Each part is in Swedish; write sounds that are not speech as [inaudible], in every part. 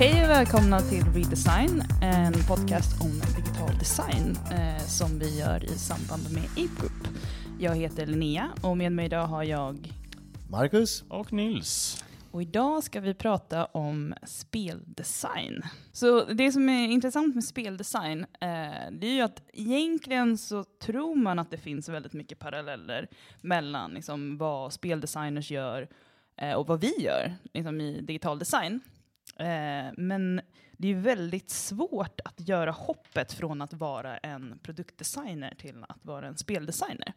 Hej och välkomna till Redesign, en podcast om digital design eh, som vi gör i samband med Ape Group. Jag heter Linnea och med mig idag har jag Marcus. Och Nils. och idag ska vi prata om speldesign. Så det som är intressant med speldesign, eh, det är ju att egentligen så tror man att det finns väldigt mycket paralleller mellan liksom, vad speldesigners gör eh, och vad vi gör liksom, i digital design. Eh, men det är ju väldigt svårt att göra hoppet från att vara en produktdesigner till att vara en speldesigner.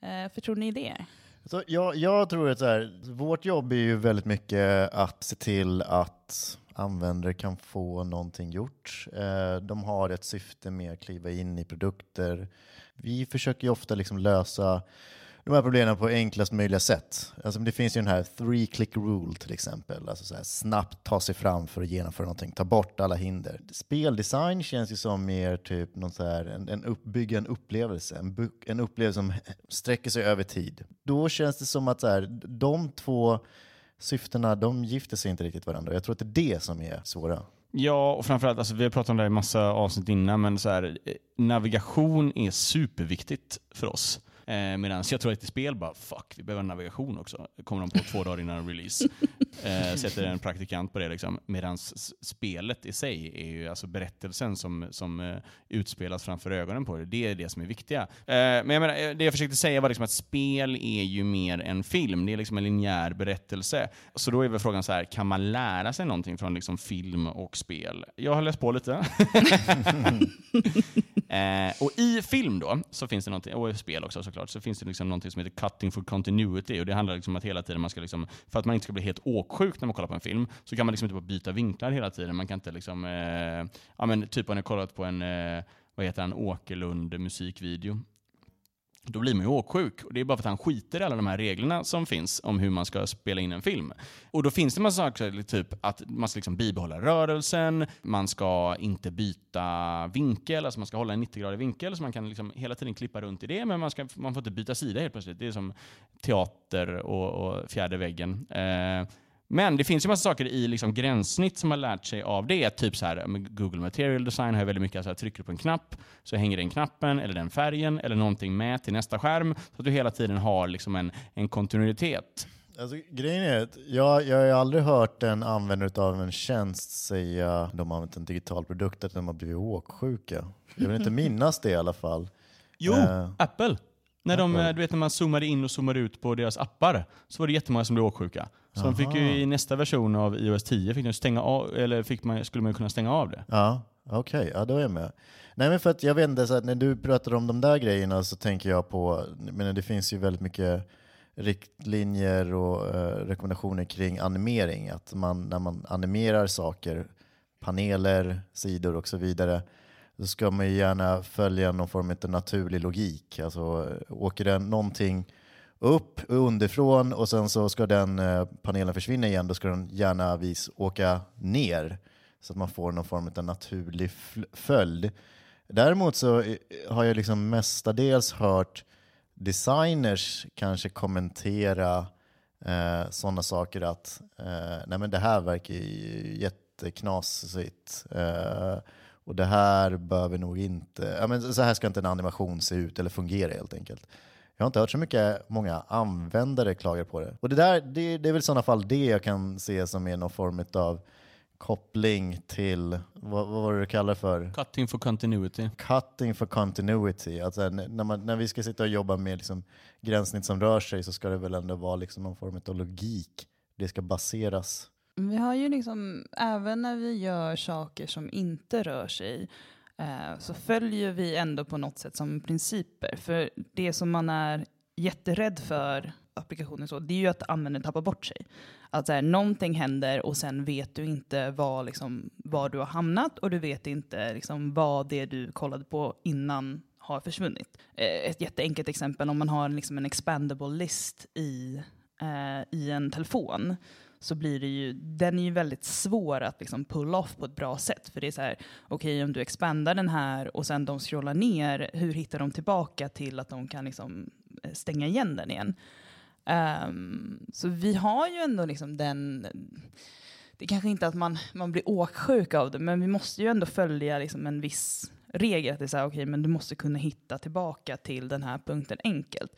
Eh, för tror ni det? Så jag, jag tror att så här, vårt jobb är ju väldigt mycket att se till att användare kan få någonting gjort. Eh, de har ett syfte med att kliva in i produkter. Vi försöker ju ofta liksom lösa de här problemen på enklast möjliga sätt. Alltså det finns ju den här three click rule till exempel. Alltså så här, snabbt ta sig fram för att genomföra någonting, ta bort alla hinder. Speldesign känns ju som mer typ någon så här, en, en uppbygga en upplevelse, en, en upplevelse som sträcker sig över tid. Då känns det som att så här, de två syftena, de gifter sig inte riktigt varandra. Jag tror att det är det som är svåra. Ja, och framförallt, alltså, vi har pratat om det här i massa avsnitt innan, men så här, eh, navigation är superviktigt för oss. Eh, Medan jag tror att i spel bara, fuck, vi behöver navigation också. kommer de på två dagar innan release. Eh, sätter en praktikant på det. Liksom. Medan spelet i sig är ju alltså berättelsen som, som eh, utspelas framför ögonen på det. Det är det som är viktiga. Eh, men jag menar, eh, det jag försökte säga var liksom att spel är ju mer än film. Det är liksom en linjär berättelse. Så då är väl frågan så här, kan man lära sig någonting från liksom film och spel? Jag har läst på lite. [laughs] Eh, och i film då, så finns det någonting, och i spel också såklart, så finns det liksom någonting som heter cutting for continuity. Och det handlar liksom om att hela tiden man ska liksom, för att man inte ska bli helt åksjuk när man kollar på en film, så kan man liksom inte bara byta vinklar hela tiden. Man kan inte liksom, eh, ja men typ om ni har kollat på en, eh, vad heter han, Åkerlund musikvideo. Då blir man ju åksjuk. Och det är bara för att han skiter i alla de här reglerna som finns om hur man ska spela in en film. Och då finns det en massa saker, typ att man ska liksom bibehålla rörelsen, man ska inte byta vinkel, alltså man ska hålla en 90-gradig vinkel, så man kan liksom hela tiden klippa runt i det, men man, ska, man får inte byta sida helt plötsligt. Det är som teater och, och fjärde väggen. Eh, men det finns ju massa saker i liksom gränssnitt som har lärt sig av det. Typ så här, Google Material Design har ju väldigt mycket, alltså, trycker du på en knapp så hänger den knappen eller den färgen eller någonting med till nästa skärm. Så att du hela tiden har liksom en, en kontinuitet. Alltså, grejen är att jag, jag har aldrig hört en användare av en tjänst säga de har använt en digital produkt att de har blivit åksjuka. Jag vill inte [laughs] minnas det i alla fall. Jo, Eh, Apple. När de, Apple. eh, du vet när man zoomade in och zoomade ut på deras appar så var det jättemånga som blev åksjuka. Så de fick ju Aha. i nästa version av iOS 10 fick de stänga av, eller fick man, skulle man ju kunna stänga av det. Ja, okej, ja, då är jag med. Nej men för att jag vet inte, så att när du pratar om de där grejerna så tänker jag på, men det finns ju väldigt mycket riktlinjer och eh, rekommendationer kring animering. Att man, när man animerar saker, paneler, sidor och så vidare, så ska man ju gärna följa någon form av naturlig logik. Alltså åker den någonting upp underifrån och sen så ska den eh, panelen försvinna igen, då ska den gärna vis åka ner så att man får någon form av naturlig följd. Däremot så eh, har jag liksom mestadels hört designers kanske kommentera eh, sådana saker att eh, nej men det här verkar ju jätteknasigt eh, och det här behöver nog inte, ja men så här ska inte en animation se ut eller fungera helt enkelt. Jag har inte hört så mycket många användare klaga på det. Och det, där, det, det är väl i sådana fall det jag kan se som är någon form av koppling till, vad, vad var det du kallar för? Cutting for continuity. Cutting for continuity. Alltså, när, man, när vi ska sitta och jobba med liksom, gränssnitt som rör sig så ska det väl ändå vara liksom någon form av logik. Det ska baseras. Vi har ju liksom, även när vi gör saker som inte rör sig, eh, så följer vi ändå på något sätt som principer. För det som man är jätterädd för applikationer så, det är ju att användaren tappar bort sig. Att så här, någonting händer och sen vet du inte var, liksom, var du har hamnat och du vet inte liksom, vad det du kollade på innan har försvunnit. Eh, ett jätteenkelt exempel, om man har liksom en expandable list i, eh, i en telefon så blir det ju, den är ju väldigt svår att liksom pull off på ett bra sätt. För det är så här, okej om du expandar den här och sen de scrollar ner, hur hittar de tillbaka till att de kan liksom eh, stänga igen den igen? Um, så vi har ju ändå liksom den, det är kanske inte att man, man blir åksjuk av det, men vi måste ju ändå följa liksom en viss regel. Att det är så här, okay, men du måste kunna hitta tillbaka till den här punkten enkelt.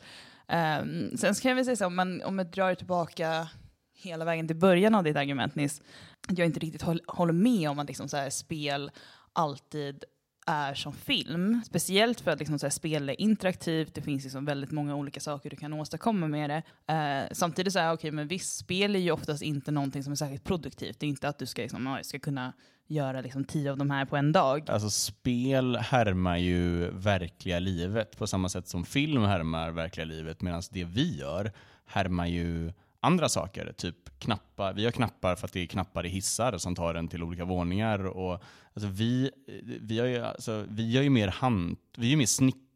Um, sen kan jag väl säga så, om man, om man drar tillbaka hela vägen till början av ditt argument Nils, att jag inte riktigt håller med om att liksom så här, spel alltid är som film. Speciellt för att liksom, så här, spel är interaktivt, det finns liksom väldigt många olika saker du kan åstadkomma med det. Eh, samtidigt så är okay, men visst, spel är ju oftast inte någonting som är särskilt produktivt. Det är inte att du ska, liksom, ska kunna göra liksom, tio av de här på en dag. Alltså spel härmar ju verkliga livet på samma sätt som film härmar verkliga livet medan det vi gör härmar ju andra saker, typ knappar. Vi har knappar för att det är knappar i hissar som tar en till olika våningar. Och, alltså, vi, vi, har ju, alltså, vi gör ju mer hand, vi är mer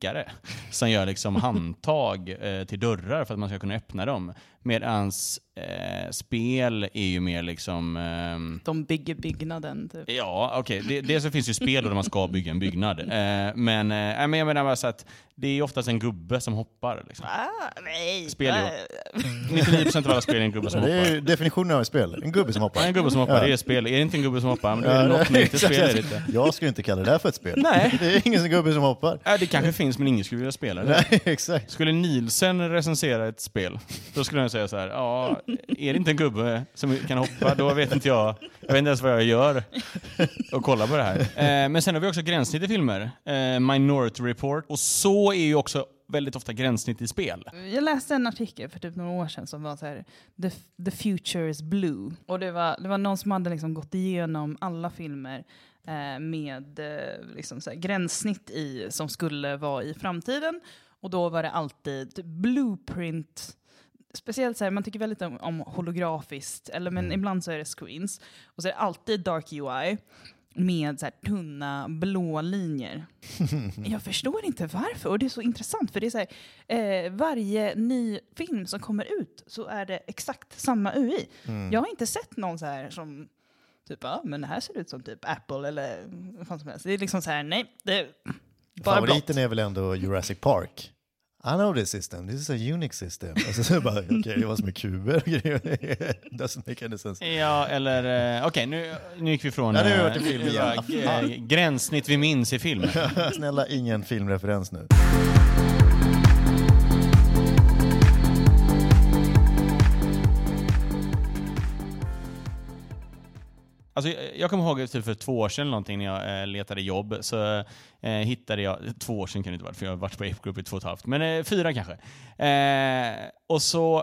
snickare som gör liksom [laughs] handtag eh, till dörrar för att man ska kunna öppna dem. Medan eh, spel är ju mer liksom... Eh, De bygger byggnaden, typ. Ja, okej. Okay. Dels så finns det ju spel där man ska bygga en byggnad. [laughs] Eh, men, eh, men jag menar bara så att det är oftast en gubbe som hoppar. Liksom. Ah, nej. Spel ju. [laughs] 99% av alla spel är en gubbe som Det hoppar. är ju definitionen av ett spel. En gubbe som hoppar. Ja, en gubbe som hoppar, det är spel. Är det inte en gubbe som hoppar, men då är det något som inte spelar lite. Jag skulle inte kalla det här för ett spel. Nej. Det är ingen gubbe som hoppar. Ja, det kanske finns, men ingen skulle vilja spela det. Nej, [laughs] exakt. Skulle Nielsen recensera ett spel, då skulle han säga så här, ja, är det inte en gubbe som kan hoppa, då vet inte jag, jag vet inte ens vad jag gör och kolla på det här. Eh, men sen har vi också gränssnitt i filmer, eh, Minority Report, och så är ju också väldigt ofta gränssnitt i spel. Jag läste en artikel för typ några år sedan som var så här, the, the future is blue. Och det var, det var någon som hade liksom gått igenom alla filmer med eh, liksom så gränssnitt i som skulle vara i framtiden. Och då var det alltid typ blueprint Speciellt så här, man tycker väldigt om, om holografiskt, eller men ibland så är det screens. Och så är det alltid dark UI med så här tunna blå linjer. [laughs] Jag förstår inte varför, och det är så intressant, för det är så här, eh, varje ny film som kommer ut så är det exakt samma UI. Mm. Jag har inte sett någon så här som typ, ja men det här ser ut som typ Apple eller vad fan som helst. Det är liksom så här, nej, det är bara Favoriten blått. är väl ändå Jurassic Park. I know this system, this is a Unix system. Och så, så bara, okej, okay, vad som är kuber och grejer. [laughs] Doesn't make any sense. Ja, eller eh, okej, nu, nu gick vi från Ja, nu har vi eh, film det igen. eh, gränssnitt vi minns i film. [laughs] Snälla, ingen filmreferens nu. Alltså, jag- jag kommer ihåg typ för två år sedan någonting när jag eh, letade jobb så eh, hittade jag, två år sedan kan det inte vara för jag har varit på Ape Group i två och ett halvt, men eh, fyra kanske. Eh, och så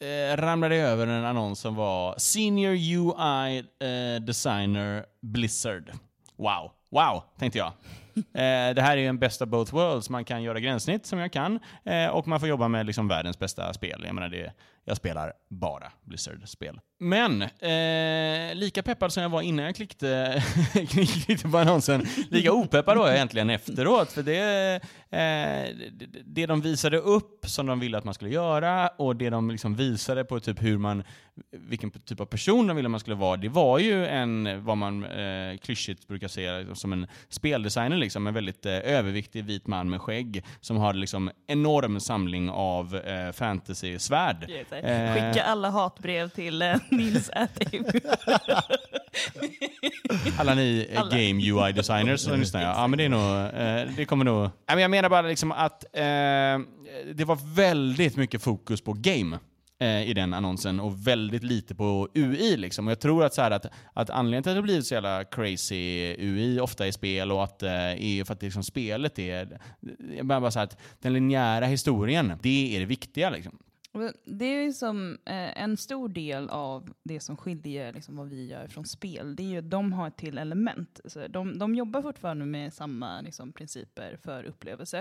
eh, ramlade jag över en annons som var Senior UI eh, Designer Blizzard. Wow, wow, tänkte jag. [laughs] Eh, det här är ju en best of both worlds. Man kan göra gränssnitt som jag kan eh, och man får jobba med liksom världens bästa spel. Jag menar, det, jag spelar bara Blizzard-spel. Men eh, lika peppad som jag var innan jag klickade, [laughs] klickade på annonsen, lika opeppad var jag egentligen efteråt. För det, eh, det, de visade upp som de ville att man skulle göra och det de liksom visade på typ hur man, vilken typ av person de ville att man skulle vara, det var ju en, vad man eh, klyschigt brukar säga liksom som en speldesigner, liksom, en väldigt eh, överviktig vit man med skägg som har liksom enorm samling av eh, fantasy-svärd. Yes, Skicka alla hatbrev till eh, [laughs] Nils. [laughs] Alla ni eh, Alla. game UI designers som lyssnar, ja. ja men det är nog, eh, det kommer nog... Nej, men jag menar bara liksom att eh, det var väldigt mycket fokus på game eh, i den annonsen och väldigt lite på UI. Liksom. Och jag tror att, så här, att, att anledningen till att det blivit så jävla crazy UI ofta i spel och att, eh, är för att liksom, spelet är... Jag bara, bara så här, att den linjära historien, det är det viktiga. Liksom. Det är ju som eh, en stor del av det som skiljer liksom, vad vi gör från spel. Det är ju att de har ett till element. Så de, de jobbar fortfarande med samma liksom, principer för upplevelse.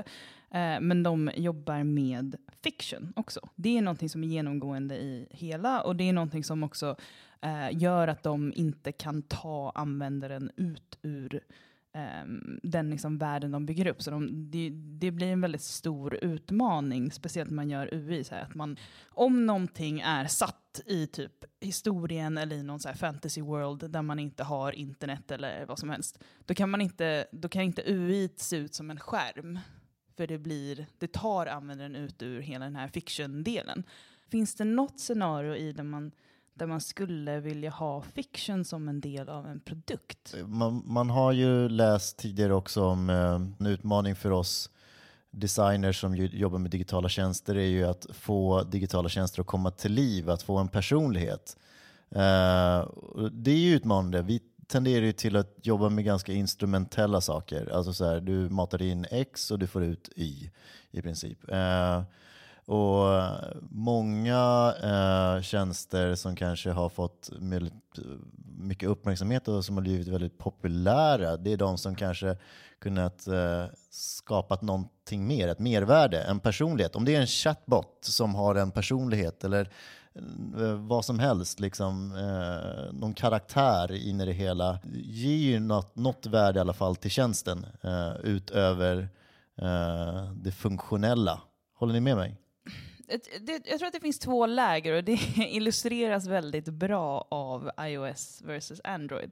Eh, men de jobbar med fiction också. Det är någonting som är genomgående i hela och det är någonting som också eh, gör att de inte kan ta användaren ut ur ehm, den liksom världen de bygger upp. Så de, det, det blir en väldigt stor utmaning, speciellt när man gör UI. Så här, att man, om någonting är satt i typ historien eller i någon så här fantasy world där man inte har internet eller vad som helst, då kan, man inte, då kan inte UI se ut som en skärm. För det, blir, det tar användaren ut ur hela den här fiction-delen. Finns det något scenario i där man där man skulle vilja ha fiction som en del av en produkt. Man, man har ju läst tidigare också om eh, en utmaning för oss designers som jobbar med digitala tjänster är ju att få digitala tjänster att komma till liv, att få en personlighet. Eh, det är ju utmanande. Vi tenderar ju till att jobba med ganska instrumentella saker. Alltså så här, du matar in X och du får ut Y i princip. Eh, och många eh, tjänster som kanske har fått mycket uppmärksamhet och som har blivit väldigt populära, det är de som kanske kunnat eh, skapat någonting mer, ett mervärde, en personlighet. Om det är en chatbot som har en personlighet eller eh, vad som helst, liksom, eh, någon karaktär in i det hela, ger ju något, något värde i alla fall till tjänsten eh, utöver eh, det funktionella. Håller ni med mig? Det, jag tror att det finns två läger och det [laughs] illustreras väldigt bra av iOS versus Android.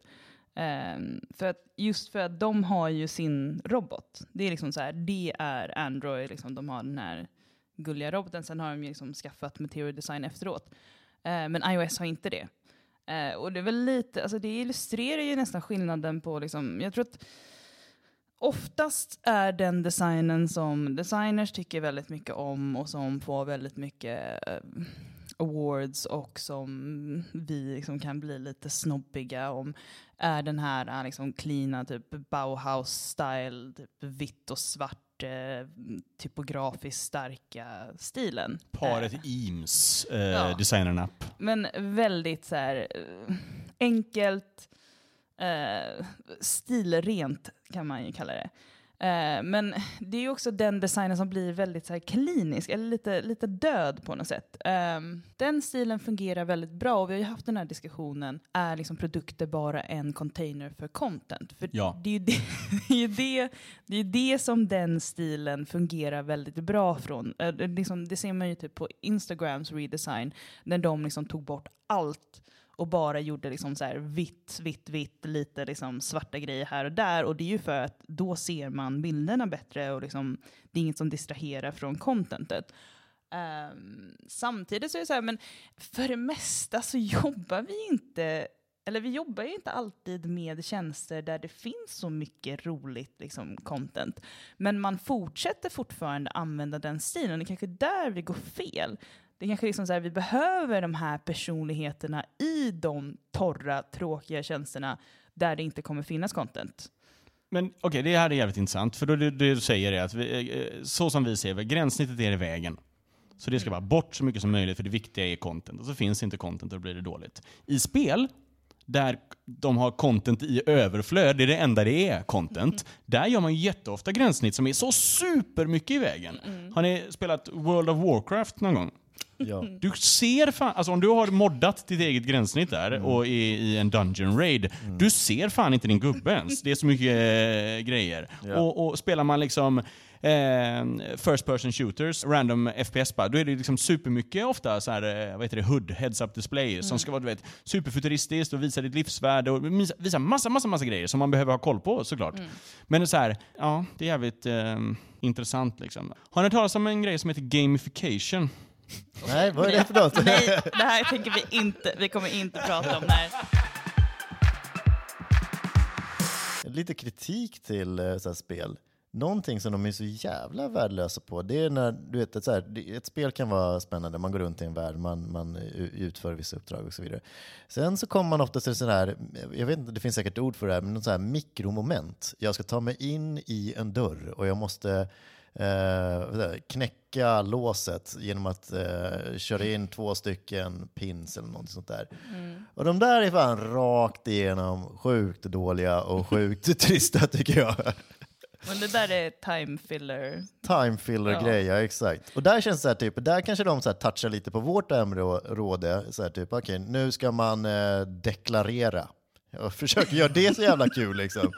Um, för att, just för att de har ju sin robot. Det är liksom så här, det är Android, liksom, de har den här gulliga roboten. Sen har de ju liksom skaffat Material Design efteråt. Uh, men iOS har inte det. Uh, och det är väl lite, alltså det illustrerar ju nästan skillnaden på, liksom, jag tror att oftast är den designen som designers tycker väldigt mycket om och som får väldigt mycket uh, awards och som vi liksom kan bli lite snobbiga om är den här äh, liksom cleana typ Bauhaus-style, typ vitt och svart eh, typografiskt starka stilen. Paret eh. Eames, eh, ja. designern-app. Men väldigt så här eh, enkelt, eh, stilrent kan man ju kalla det. Eh, men det är ju också den designen som blir väldigt så här, klinisk, eller lite, lite död på något sätt. Um, den stilen fungerar väldigt bra och vi har ju haft den här diskussionen, är liksom produkter bara en container för content? För ja. det, är det, [laughs] det, är ju det, det, är det som den stilen fungerar väldigt bra från. Uh, liksom, det ser man ju typ på Instagrams redesign, när de liksom tog bort allt och bara gjorde liksom så här vitt, vitt, vitt, lite liksom svarta grejer här och där. Och det är ju för att då ser man bilderna bättre och liksom, det är inget som distraherar från contentet. Um, samtidigt så är det så här, men för det mesta så [laughs] jobbar vi inte eller vi jobbar ju inte alltid med tjänster där det finns så mycket roligt liksom, content. Men man fortsätter fortfarande använda den stilen. Det är kanske där vi går fel. Det är kanske liksom så här, vi behöver de här personligheterna i de torra, tråkiga tjänsterna där det inte kommer finnas content. Men okej, okay, det här är jävligt intressant. För då det, det du säger är att vi, eh, så som vi ser det, gränssnittet är i vägen. Så det ska vara bort så mycket som möjligt för det viktiga är content. Och så finns inte content och då blir det dåligt. I spel, där de har content i överflöd, det är det enda det är, content. Mm. Där gör man jätteofta gränssnitt som är så supermycket i vägen. Mm. Har ni spelat World of Warcraft någon gång? Ja. [laughs] Du ser fan, alltså om du har moddat ditt eget gränssnitt där mm. och är i en dungeon raid, mm. du ser fan inte din gubbe ens. Det är så mycket äh, grejer. Ja. Och, och, spelar man liksom eh, first person shooters, random FPS bara, då är det liksom supermycket ofta så här, eh, vad heter det, HUD, heads up display, mm. som ska vara du vet, superfuturistiskt och visa ditt livsvärde och visa massa, massa, massa grejer som man behöver ha koll på såklart. Mm. Men så här, ja, det är jävligt eh, intressant liksom. Har ni hört talas om en grej som heter gamification? Nej, vad är det för något? Nej, det här tänker vi inte, vi kommer inte prata om. Nej. Lite kritik till eh, så här, spel. Någonting som de är så jävla värdelösa på, det är när du vet, ett, så här, ett spel kan vara spännande, man går runt i en värld, man, man utför vissa uppdrag och så vidare. Sen så kommer man ofta till sån här, jag vet inte, det finns säkert ord för det här, men något så här mikromoment. Jag ska ta mig in i en dörr och jag måste eh, knäcka låset genom att eh, köra in två stycken pins eller något sånt där. Mm. Och de där är fan rakt igenom sjukt dåliga och [laughs] sjukt trista tycker jag. Men det där är time filler. Time filler ja. ja exakt. Och där känns det så här, typ, där kanske de så här touchar lite på vårt område. Så här, typ, okej, okay, nu ska man eh, deklarera. Jag försöker göra det så jävla kul liksom.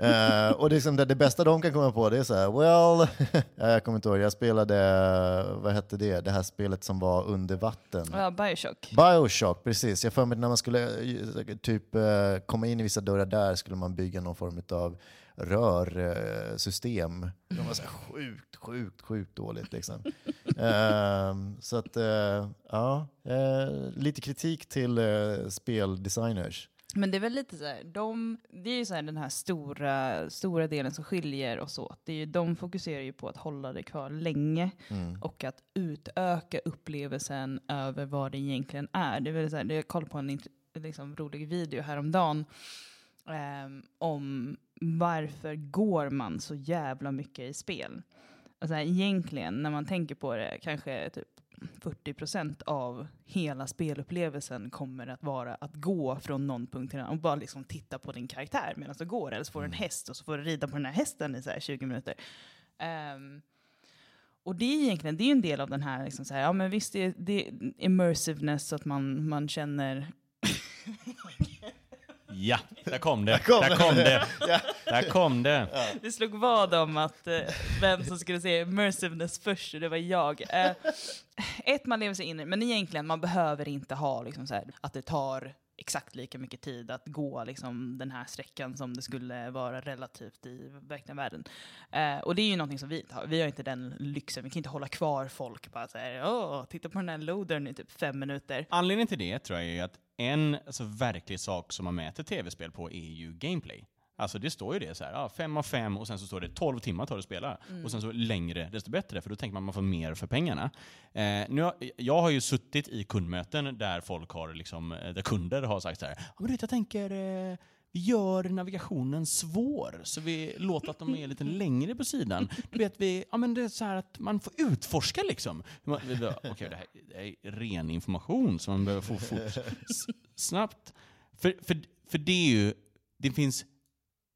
Uh, [laughs] och liksom det, det, bästa de kan komma på det är så här, well, [laughs] jag kommer inte ihåg, jag spelade, vad hette det, det här spelet som var under vatten? Ja, Bioshock. Bioshock, precis. Jag för mig när man skulle eh, typ uh, komma in i vissa dörrar där skulle man bygga någon form av rörsystem. De var så här sjukt, sjukt, sjukt dåligt liksom. [laughs] Ehm, så att, eh, ja, eh, lite kritik till eh, speldesigners. Men det är väl lite så här, de, det är ju så här den här stora, stora delen som skiljer oss åt. Det är ju, de fokuserar ju på att hålla det kvar länge Mm. och att utöka upplevelsen över vad det egentligen är. Det är väl så här, jag kollade på en liksom, rolig video häromdagen ehm, om varför går man så jävla mycket i spel. Alltså här, egentligen, när man tänker på det, kanske typ 40% av hela spelupplevelsen kommer att vara att gå från någon punkt till en annan och bara liksom titta på din karaktär medan du går. Eller så får du en häst och så får du rida på den här hästen i så här 20 minuter. Ehm, och det är egentligen det är en del av den här, liksom så här ja men visst det är, det är immersiveness så att man, man känner [laughs] Ja, där kom det. kom Där det. kom det. Ja. Där kom det. Det slog vad om att eh, vem som skulle säga immersiveness först, och det var jag. Eh, ett, man lever sig in i men egentligen, man behöver inte ha liksom så här, att det tar exakt lika mycket tid att gå liksom, den här sträckan som det skulle vara relativt i verkliga världen. Eh, och det är ju någonting som vi inte har. Vi har inte den lyxen. Vi kan inte hålla kvar folk bara så här, åh, titta på den här loadern i typ fem minuter. Anledningen till det tror jag är att en alltså, verklig sak som man mäter tv-spel på är ju gameplay. Alltså det står ju det så här, ja, fem av fem och sen så står det 12 timmar tar det att spela. Och sen så längre desto bättre, för då tänker man att man får mer för pengarna. Eh, nu har, jag har ju suttit i kundmöten där folk har liksom, eh, där kunder har sagt så här, ja men du vet jag tänker, eh, vi gör navigationen svår, så vi låter att de är lite [laughs] längre på sidan. Du vet, vi, ja men det är så här att man får utforska liksom. Okej, det, här, det är ren information som man behöver få fort, snabbt. För, för, för det är ju, det finns,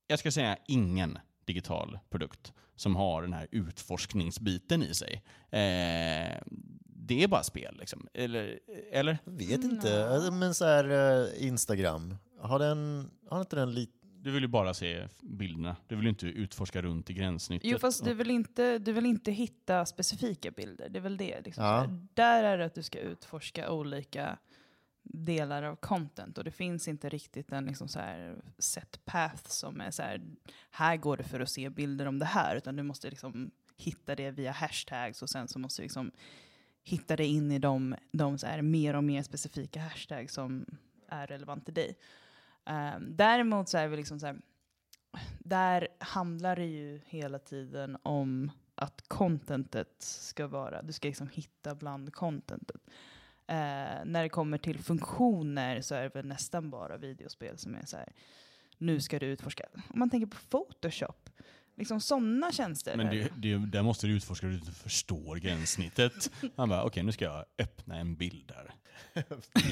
jag ska säga ingen digital produkt som har den här utforskningsbiten i sig. Eh, det är bara spel liksom. Eller? eller? Jag vet inte, Alltså, men så här eh, Instagram, har den, har inte den lite Du vill ju bara se bilderna. Du vill inte utforska runt i gränssnittet. Jo, fast du vill, inte, du vill inte hitta specifika bilder. Det är väl det. Liksom, Ja. Där är det att du ska utforska olika delar av content och det finns inte riktigt en liksom så här set path som är så här, här går det för att se bilder om det här, utan du måste liksom hitta det via hashtags och sen så måste du liksom hitta det in i de, de så här mer och mer specifika hashtags som är relevant till dig. Um, däremot så är vi liksom så här, där handlar det ju hela tiden om att contentet ska vara, du ska liksom hitta bland contentet. Eh, när det kommer till funktioner så är det väl nästan bara videospel som är så här, nu ska du utforska. Om man tänker på Photoshop, liksom sådana tjänster. Men det, det, där måste du utforska du förstår gränssnittet. [laughs] Han bara, okej nu ska jag öppna en bild där. [laughs]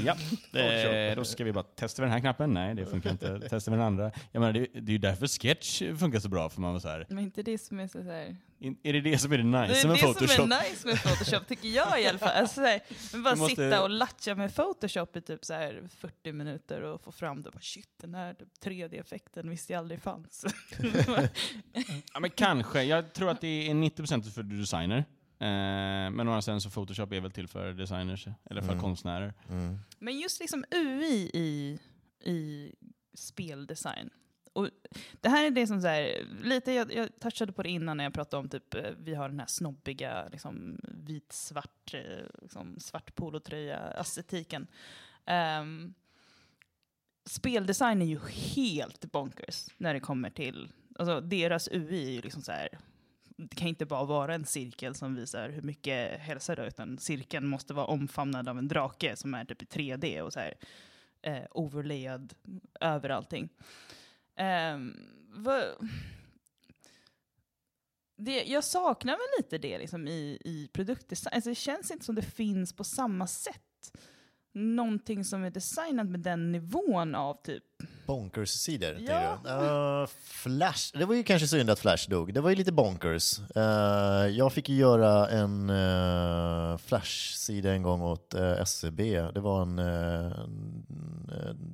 ja, eh, då ska vi bara testa den här knappen. Nej, det funkar inte. [laughs] Testa den andra. Jag menar, det, det är ju därför Sketch funkar så bra, för man var så här, Men inte det som är så här... in, är det det som är det nice det är med det Photoshop? som är nice med Photoshop, tycker jag i alla fall. Alltså, så här, men bara måste- sitta och latcha med Photoshop i typ så här 40 minuter och få fram det. Bara, Shit, den här typ 3D-effekten visste jag aldrig fanns. [laughs] Ja, men kanske. Jag tror att det är 90% för designer. Eh, men å andra sidan så Photoshop är väl till för designers, eller för Mm. konstnärer. Mm. Men just liksom UI i, i speldesign. Och det här är det som så här, lite, jag, jag touchade på det innan när jag pratade om typ, eh, vi har den här snobbiga liksom, vit-svart, eh, liksom, svart polotröja-estetiken. Um, ehm, speldesign är ju helt bonkers när det kommer till, alltså deras UI är ju liksom så här, det kan inte bara vara en cirkel som visar hur mycket hälsa det har, utan cirkeln måste vara omfamnad av en drake som är typ i 3D och så här eh, overlayad över allting. Ehm, vad- det, jag saknar väl lite det liksom i, i produktdesign. Alltså det känns inte som det finns på samma sätt. Någonting som är designat med den nivån av typ Bonkers-sidor. Ja. Uh, Flash, det var ju kanske synd att Flash dog. Det var ju lite bonkers. Uh, jag fick ju göra en uh, Flash-sida en gång åt uh, SCB. Det var en, en,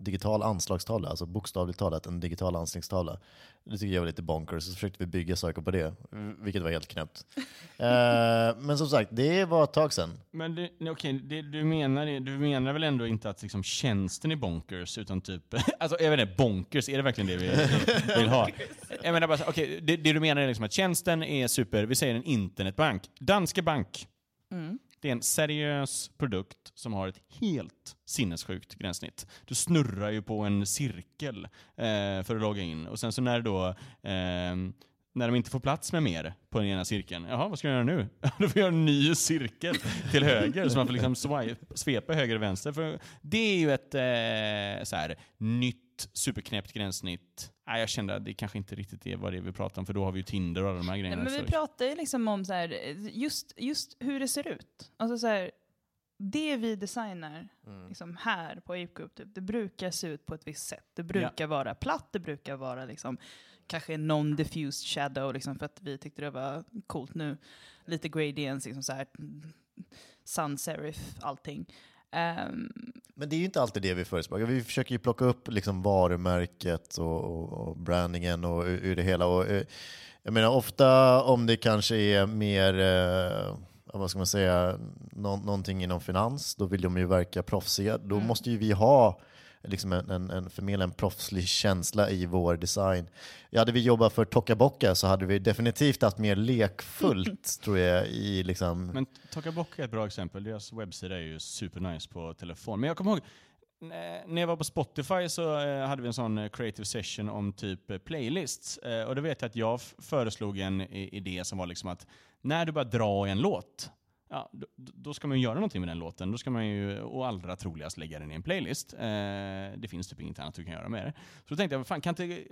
digital anslagstavla, alltså bokstavligt talat en digital anslagstavla. Det tyckte jag var lite bonkers, så försökte vi bygga saker på det, vilket var helt knäppt. [laughs] Men som sagt, det var ett tag sedan. Men det, okej, det, du, menar, du menar väl ändå inte att liksom tjänsten är bonkers, utan typ... [laughs] Alltså, jag vet inte, bonkers, är det verkligen det vi vill ha? Jag menar bara, okej, det, det du menar är liksom att tjänsten är super, vi säger en internetbank. Danske Bank. Mm. Det är en seriös produkt som har ett helt sinnessjukt gränssnitt. Du snurrar ju på en cirkel eh, för att logga in och sen så när då eh, när de inte får plats med mer på den ena cirkeln, jaha vad ska jag göra nu? [laughs] Då får jag en ny cirkel till höger så man får liksom swipe, svepa höger och vänster. För det är ju ett eh, så här, nytt superknäppt gränssnitt. Nej, jag kände att det kanske inte riktigt är vad det är vi pratar om för då har vi ju Tinder och alla de här Nej, grejerna. men vi pratar ju liksom om så här, just, just hur det ser ut. Alltså så här, det vi designar Mm. liksom här på Ape Group, typ, det brukar se ut på ett visst sätt. Det brukar vara platt, det brukar vara liksom, kanske non-diffused shadow, liksom, för att vi tyckte det var coolt nu. Lite gradients, liksom så här, mm, sans serif, allting. Ehm, Men det är ju inte alltid det vi förespråkar. Vi försöker ju plocka upp liksom varumärket och, och, och brandingen och ur, ur det hela. Och, eh, jag menar ofta om det kanske är mer, eh, vad ska man säga, nå, någonting inom finans, då vill de ju verka proffsiga. Då Mm. måste ju vi ha liksom en, en, en förmedla en proffslig känsla i vår design. Ja, hade vi jobbat för Toka Boca så hade vi definitivt haft mer lekfullt, [laughs] tror jag, i liksom... Men Tokaboka är ett bra exempel. Deras webbsida är ju supernice på telefon. Men jag kommer ihåg, när jag var på Spotify så eh, hade vi en sån eh, creative session om typ eh, playlists. Och då vet jag att jag föreslog en idé som var liksom att när du bara drar i en låt, ja, då, då ska man ju göra någonting med den låten. Då ska man ju, och allra troligast, lägga den i en playlist. Eh, det finns typ inget annat du kan göra med det. Så då tänkte jag, fan, kan inte,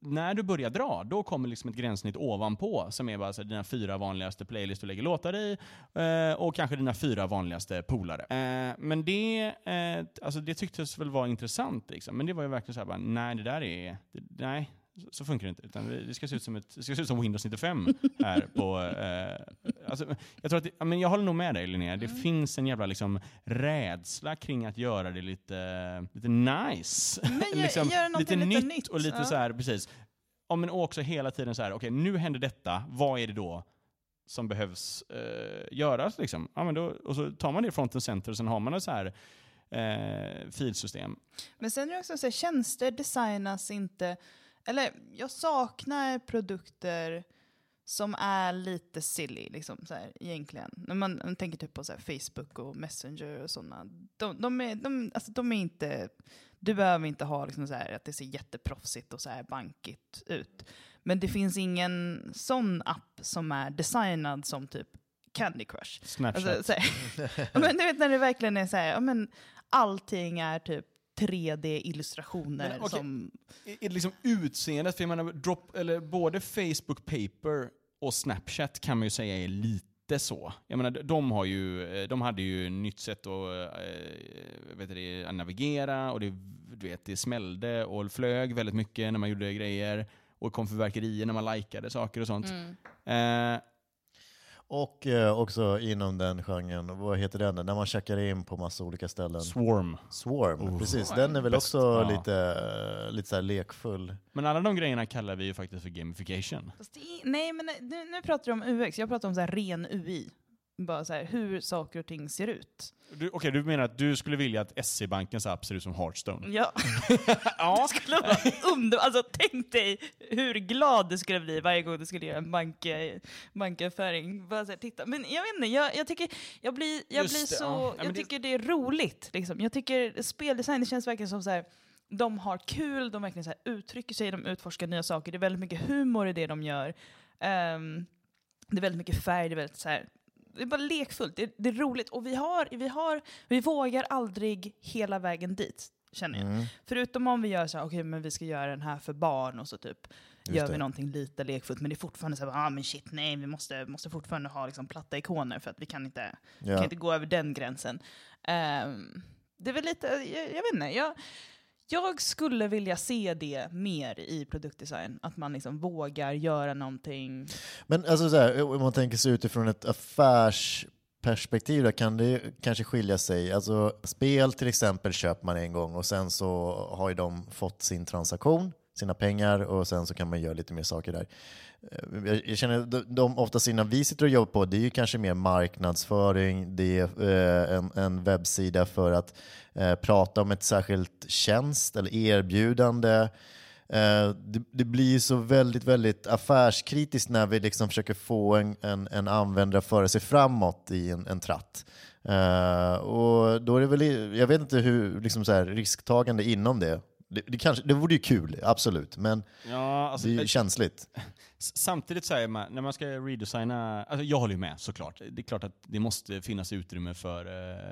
när du börjar dra, då kommer liksom ett gränssnitt ovanpå som är bara så här, dina fyra vanligaste playlists du lägger låtar i eh, och kanske dina fyra vanligaste polare. Eh, men det, eh, alltså det tycktes väl vara intressant, liksom. men det var ju verkligen så här, bara, nej det där är, det, nej. Så- funkar det inte. Utan det ska se ut som, ett, det ska se ut som Windows 95 här [laughs] på... Eh, alltså, jag, tror att det, men jag håller nog med dig Linnea. Det Mm. finns en jävla liksom, rädsla kring att göra det lite, lite nice. Men [laughs] liksom, någonting lite nytt nytt, och lite ja. så här, precis. Ja, men också hela tiden så här, okej nu händer detta, vad är det då som behövs eh, göras? Liksom? Ja, men då, och så tar man det i fronten center och sen har man ett så här eh, filsystem. Men sen är det också så här, tjänster designas inte, eller jag saknar produkter som är lite silly, liksom, så här, egentligen. När man, man tänker typ på så här, Facebook och Messenger och sådana. De, de, är, de, alltså, de är inte, du behöver inte ha liksom, så här, att det ser jätteproffsigt och så här bankigt ut. Men det finns ingen sån app som är designad som typ Candy Crush. Snapchat. Alltså, [laughs] men du vet när det verkligen är så här, ja, men allting är typ 3D-illustrationer Men, okej. som... Är det liksom utseendet? För jag menar, drop, eller både Facebook Paper och Snapchat kan man ju säga är lite så. Jag menar, de, har ju, eh, de hade ju nytt sätt att äh, vet du, att navigera och det, du vet, det smällde och flög väldigt mycket när man gjorde grejer. Och kom fyrverkerier när man likade saker och sånt. Mm. Eh, Och eh, också inom den genren, vad heter den? När man checkar in på massa olika ställen. Swarm. Swarm, Oh. precis. Den är väl Bäst. också Ja. lite, eh, lite så här lekfull. Men alla de grejerna kallar vi ju faktiskt för gamification. Fast det är, nej, men nu, nu pratar du om UX, jag pratar om så här ren UI. Bara så här, hur saker och ting ser ut. Du, Okej, du menar att du skulle vilja att SE-bankens app ser ut som Hearthstone? Ja, [laughs] ja. det skulle vara under, alltså tänk dig hur glad du skulle bli varje gång du skulle göra en bank, banköverföring. Bara så här, titta. Men jag vet inte, jag, jag tycker, jag blir, jag Just blir det, så, ja. Ja, jag det- tycker det är roligt. Liksom. Jag tycker speldesign, det känns verkligen som så här, de har kul, de verkligen så här uttrycker sig, de utforskar nya saker. Det är väldigt mycket humor i det de gör. Ehm, det är väldigt mycket färg, det är väldigt så här, det är bara lekfullt, det är, det är roligt. Och vi, har, vi, har, vi vågar aldrig hela vägen dit, känner jag. Mm. Förutom om vi gör så här, okej men vi ska göra den här för barn och så typ Just gör det. vi någonting lite lekfullt. Men det är fortfarande så här, ah, men shit nej, vi måste, måste fortfarande ha liksom platta ikoner för att vi kan inte, kan Ja. inte gå över den gränsen. Ehm, det är väl lite, jag, jag vet inte, jag, jag skulle vilja se det mer i produktdesign. Att man liksom vågar göra någonting. Men alltså så här, om man tänker sig utifrån ett affärsperspektiv då, kan det kanske skilja sig. Alltså spel till exempel köper man en gång och sen så har ju de fått sin transaktion, sina pengar och sen så kan man göra lite mer saker där. Eh, jag, jag känner de, de oftast innan vi sitter och jobbar på, det är ju kanske mer marknadsföring, det är eh, en, en webbsida för att eh, prata om ett särskilt tjänst eller erbjudande. Eh, det, det blir så väldigt, väldigt affärskritiskt när vi liksom försöker få en, en, en användare att föra sig framåt i en, en tratt. Eh, och då är det väl, jag vet inte hur liksom så här, risktagande inom det. Det, det, kanske, det vore ju kul, absolut, men Ja, alltså, det är ju eh, känsligt. Samtidigt säger man, när man ska redesigna, alltså jag håller ju med såklart. Det är klart att det måste finnas utrymme för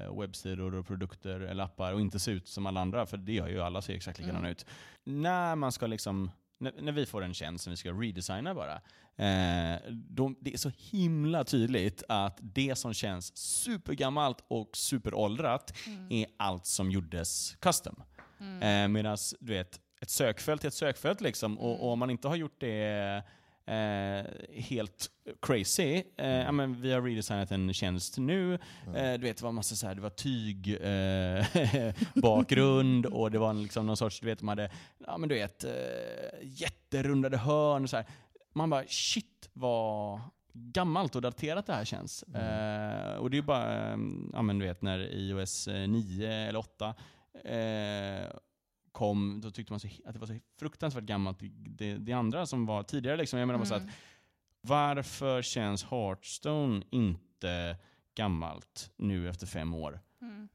eh, webbsidor och produkter eller appar och inte se ut som alla andra, för det gör ju alla, ser exakt likadana ut. När man ska liksom, när, när vi får en tjänst som vi ska redesigna bara, eh, då, det är så himla tydligt att det som känns supergammalt och superåldrat är allt som gjordes custom. Eh, Medan du vet, ett sökfält är ett sökfält liksom, och, och om man inte har gjort det eh, helt crazy. Eh, ja, men vi har redesignat en tjänst nu. Eh, du vet, det var massa så här, det var tyg, eh, [laughs] bakgrund och det var liksom någon sorts, du vet, de hade, ja men du vet, eh, jätterundade hörn och så här. Man bara, shit vad gammalt och daterat det här känns. Eh, och det är bara, ja men du vet, när iOS 9 eller 8 eh, kom, då tyckte man så, att det var så fruktansvärt gammalt, det, det andra som var tidigare. Liksom. Jag menar bara så att, varför känns Hearthstone inte gammalt nu efter fem år?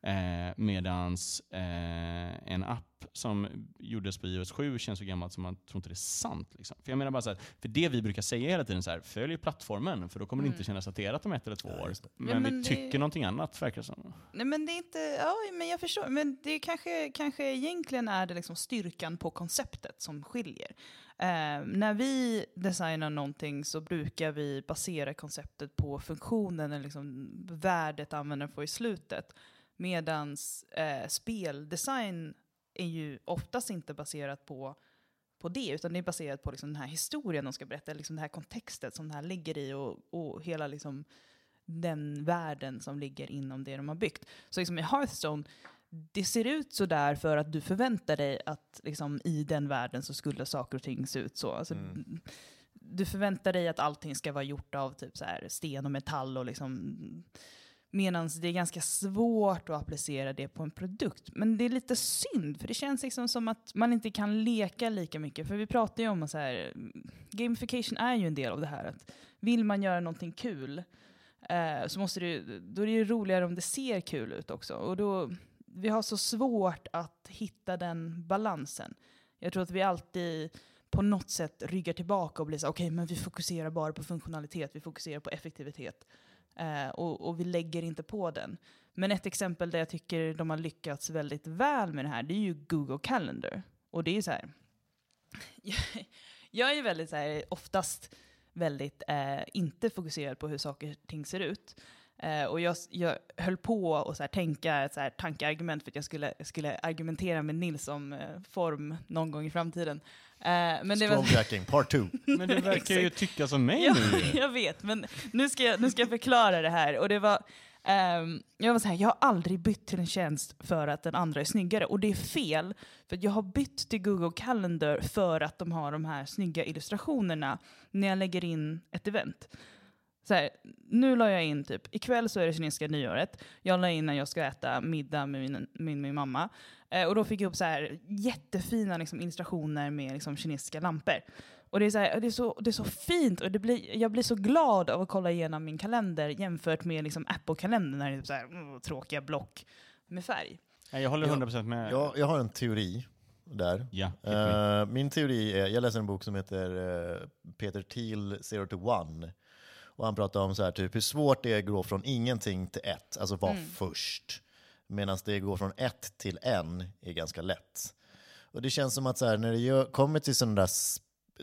Eh, medans eh, en app som gjordes på iOS 7 känns så gammalt som man tror inte det är sant. Liksom. För jag menar bara så här, för det vi brukar säga hela tiden så här, följ plattformen för då kommer det inte kännas daterat om ett eller två år. Men, Ja, men vi det- tycker någonting annat verkar det som. Nej men det är inte, ja men jag förstår, men det kanske, kanske egentligen är det liksom styrkan på konceptet som skiljer. Eh, när vi designar någonting så brukar vi basera konceptet på funktionen eller liksom värdet användaren får i slutet. Medans eh, speldesign är ju oftast inte baserat på, på det, utan det är baserat på liksom den här historien de ska berätta, liksom det här kontextet som det här ligger i och, och hela liksom den världen som ligger inom det de har byggt. Så liksom i Hearthstone, det ser ut så där för att du förväntar dig att liksom, i den världen så skulle saker och ting se ut så. Alltså, Du förväntar dig att allting ska vara gjort av typ så här sten och metall och liksom Medan det är ganska svårt att applicera det på en produkt. Men det är lite synd, för det känns liksom som att man inte kan leka lika mycket. För vi pratar ju om att så här, gamification är ju en del av det här. Att vill man göra någonting kul eh, så måste det, då är det ju roligare om det ser kul ut också. Och då, vi har så svårt att hitta den balansen. Jag tror att vi alltid på något sätt ryggar tillbaka och blir så okej, men vi fokuserar bara på funktionalitet, vi fokuserar på effektivitet. Eh, och, och vi lägger inte på den. Men ett exempel där jag tycker de har lyckats väldigt väl med det här, det är ju Google Calendar. Och det är så här, [laughs] jag är ju väldigt så här, oftast väldigt eh, inte fokuserad på hur saker och ting ser ut. Eh, och jag, jag höll på att så här, tänka ett så här, tankeargument för att jag skulle, skulle argumentera med Nils om eh, form någon gång i framtiden. Eh, men det var, part two. [laughs] Men du [laughs] verkar ju tycka som mig Ja, nu. [laughs] jag vet, men nu ska jag, nu ska jag förklara det här. Och det var, ehm, jag var så här, jag har aldrig bytt till en tjänst för att den andra är snyggare. Och det är fel, för jag har bytt till Google Calendar för att de har de här snygga illustrationerna när jag lägger in ett event. Så här, nu la jag in typ, ikväll så är det kinesiska nyåret. Jag la in när jag ska äta middag med min, min, min mamma. Eh, och då fick jag upp så här jättefina liksom, illustrationer med liksom, kinesiska lampor. Och det är, så här, det, är så, det är så fint och det blir, jag blir så glad av att kolla igenom min kalender jämfört med liksom, Apple-kalendern när det är så här, mm, tråkiga block med färg. Nej, jag håller Ja. 100% med. Jag, jag har en teori där. Ja. Eh, min teori är, jag läser en bok som heter eh, Peter Thiel, Zero to One. Och han pratar om så här, typ, hur svårt det är att gå från ingenting till ett, alltså vara först. Medan det går från ett till en är ganska lätt. Och det känns som att så här, när det gör, kommer till sådana där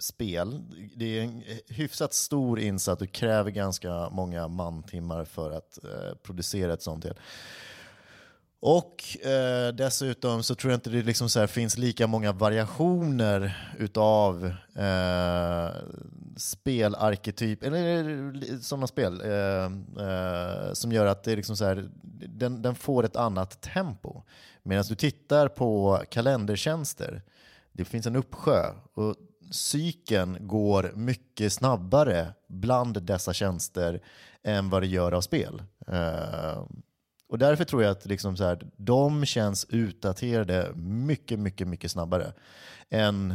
spel, det är en hyfsat stor insats, det kräver ganska många mantimmar för att eh, producera ett sånt spel. Och eh, dessutom så tror jag inte det liksom så här finns lika många variationer utav eh, spelarketyp, eller sådana spel, eh, eh, som gör att det liksom så här, den, den får ett annat tempo. Medan du tittar på kalendertjänster, det finns en uppsjö och cykeln går mycket snabbare bland dessa tjänster än vad det gör av spel. Eh, och därför tror jag att liksom så här, de känns utdaterade mycket, mycket, mycket snabbare än